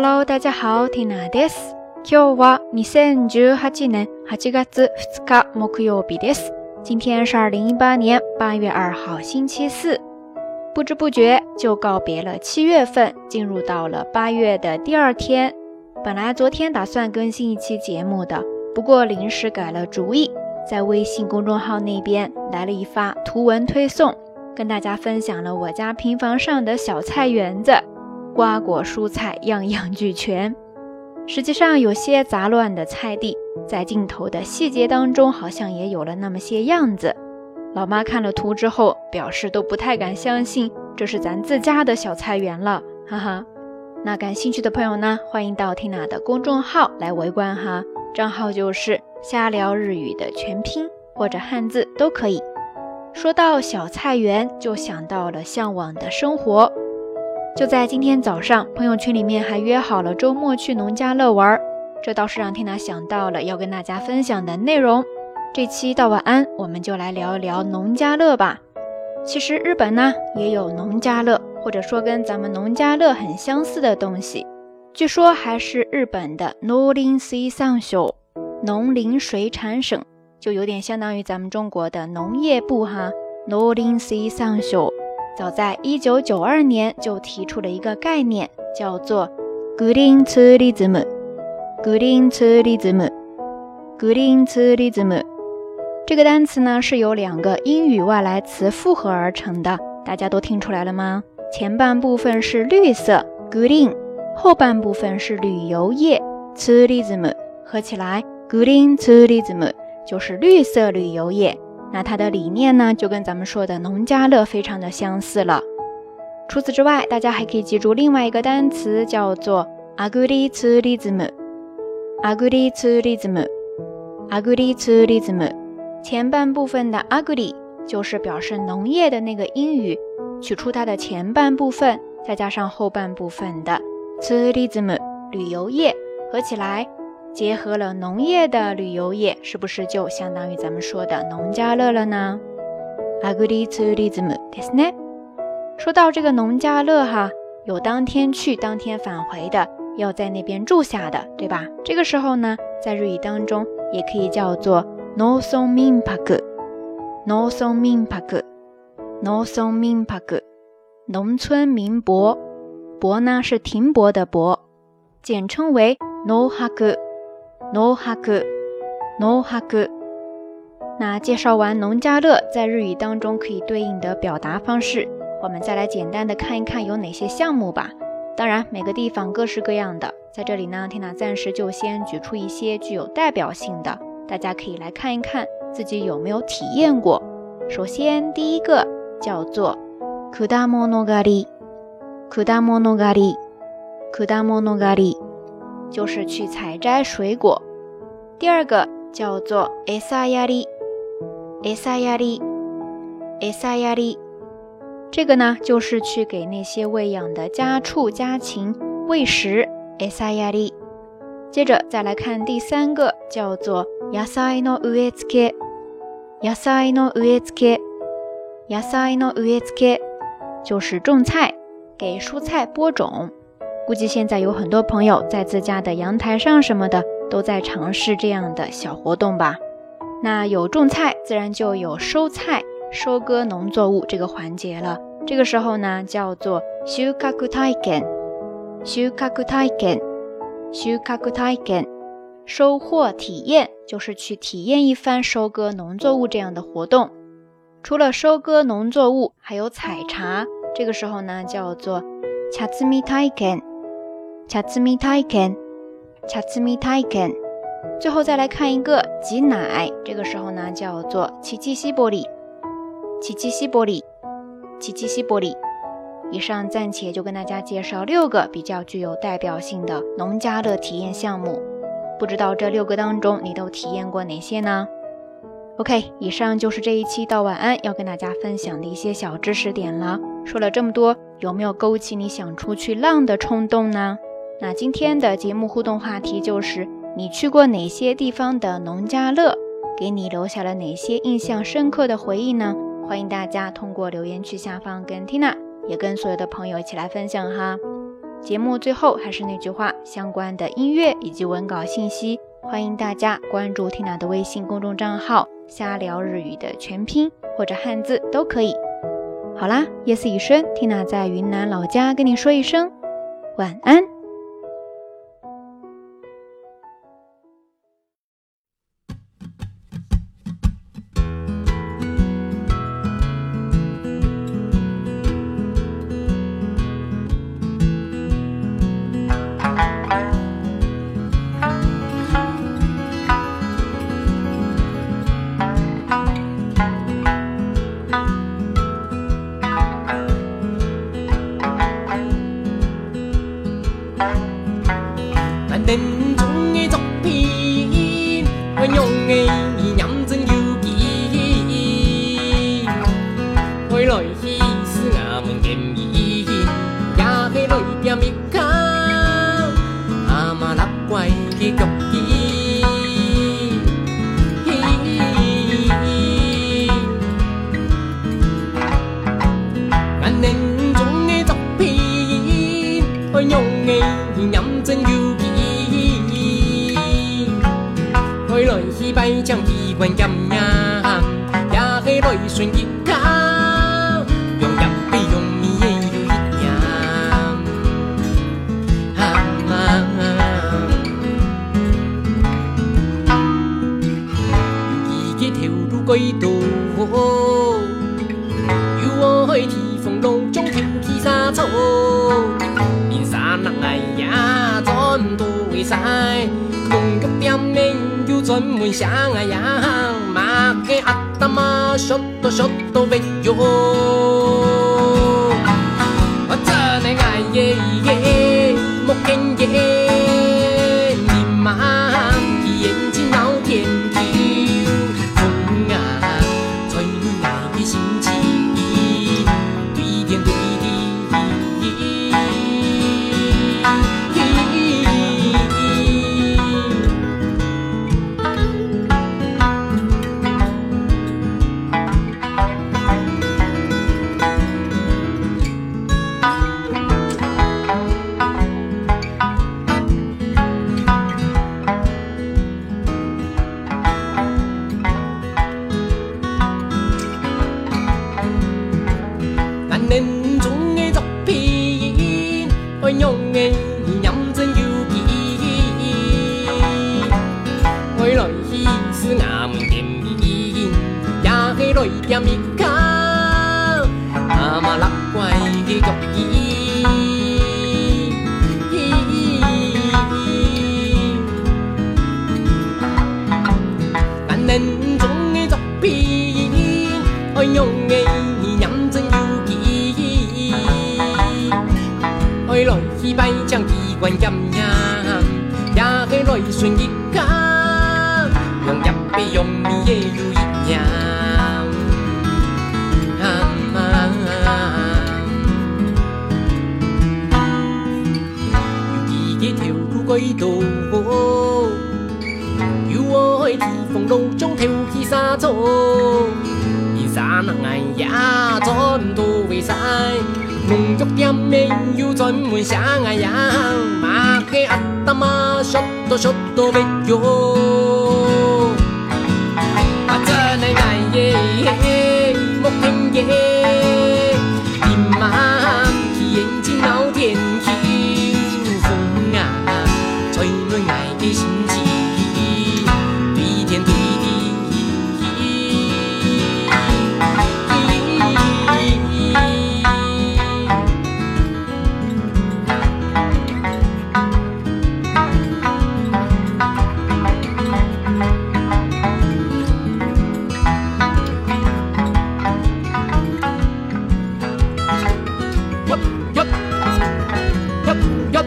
Hello，大家好，Tina です。今日は2018年8月2日木曜日です。今天是一八年8月2号星期四。不知不觉就告别了七月份，进入到了八月的第二天。本来昨天打算更新一期节目，的不过临时改了主意，在微信公众号那边来了一发图文推送，跟大家分享了我家平房上的小菜园子。瓜果蔬菜样样俱全，实际上有些杂乱的菜地，在镜头的细节当中，好像也有了那么些样子。老妈看了图之后，表示都不太敢相信这是咱自家的小菜园了，哈哈。那感兴趣的朋友呢，欢迎到 n 娜的公众号来围观哈，账号就是“瞎聊日语”的全拼或者汉字都可以。说到小菜园，就想到了向往的生活。就在今天早上，朋友圈里面还约好了周末去农家乐玩儿，这倒是让缇娜想到了要跟大家分享的内容。这期到晚安，我们就来聊一聊农家乐吧。其实日本呢也有农家乐，或者说跟咱们农家乐很相似的东西，据说还是日本的农林水产省，农林水产省就有点相当于咱们中国的农业部哈，农林水产省。早在一九九二年就提出了一个概念，叫做“ g green e e n tourism” tourism green tourism。这个单词呢是由两个英语外来词复合而成的，大家都听出来了吗？前半部分是“绿色 ”（green），后半部分是“旅游业 ”（tourism）。合起来，“green tourism” 就是绿色旅游业。那它的理念呢，就跟咱们说的农家乐非常的相似了。除此之外，大家还可以记住另外一个单词，叫做 agri-tourism。agri-tourism，agri-tourism，前半部分的 agri 就是表示农业的那个英语，取出它的前半部分，再加上后半部分的 tourism 旅游业，合起来。结合了农业的旅游业，是不是就相当于咱们说的农家乐了呢？Agriturism ですね。说到这个农家乐哈，有当天去当天返回的，要在那边住下的，对吧？这个时候呢，在日语当中也可以叫做 n o s o m i n p a k n o s o m i n p a k n o s o m i n p a k 农村民泊，泊呢是停泊的泊，简称为 n o h a k u ノハグノハグ。那介绍完农家乐在日语当中可以对应的表达方式，我们再来简单的看一看有哪些项目吧。当然，每个地方各式各样的，在这里呢，天娜暂时就先举出一些具有代表性的，大家可以来看一看自己有没有体验过。首先，第一个叫做果物の狩り，果物の狩り，果物の狩り。就是去采摘水果。第二个叫做 “esa yari”，“esa yari”，“esa yari”，这个呢就是去给那些喂养的家畜家禽喂食。“esa yari”。接着再来看第三个叫做 “yasai no ue tsuke”，“yasai no ue tsuke”，“yasai no ue tsuke”，就是种菜，给蔬菜播种。估计现在有很多朋友在自家的阳台上什么的都在尝试这样的小活动吧。那有种菜，自然就有收菜、收割农作物这个环节了。这个时候呢，叫做 s h a k u t a i k e h a t i h a t i 收获体验，就是去体验一番收割农作物这样的活动。除了收割农作物，还有采茶。这个时候呢，叫做 c h a s m i t a i k n 恰兹米泰肯，恰兹米泰肯。最后再来看一个挤奶，这个时候呢叫做奇迹西玻璃，奇迹西玻璃，奇迹西玻璃。以上暂且就跟大家介绍六个比较具有代表性的农家乐体验项目。不知道这六个当中你都体验过哪些呢？OK，以上就是这一期到晚安要跟大家分享的一些小知识点了。说了这么多，有没有勾起你想出去浪的冲动呢？那今天的节目互动话题就是：你去过哪些地方的农家乐，给你留下了哪些印象深刻的回忆呢？欢迎大家通过留言区下方跟 Tina，也跟所有的朋友一起来分享哈。节目最后还是那句话，相关的音乐以及文稿信息，欢迎大家关注 Tina 的微信公众账号“瞎聊日语”的全拼或者汉字都可以。好啦，夜色已深，Tina 在云南老家跟你说一声晚安。中的作品，我用哎。呀走，面山那哎呀转都会晒，弄个表面又转门下哎呀，马给阿达嘛说都说都没有，我真的哎耶耶。去來去拜將機關陰陽，也去來順一家，用入被用米也有一樣。歸度，要我去地縫路中跳起沙洲，連沙那眼也轉到為曬。梦中见面又专门想俺呀，马黑阿达嘛，小多小多白叫。yup, yup, yup,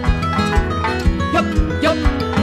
yup, yup, yup.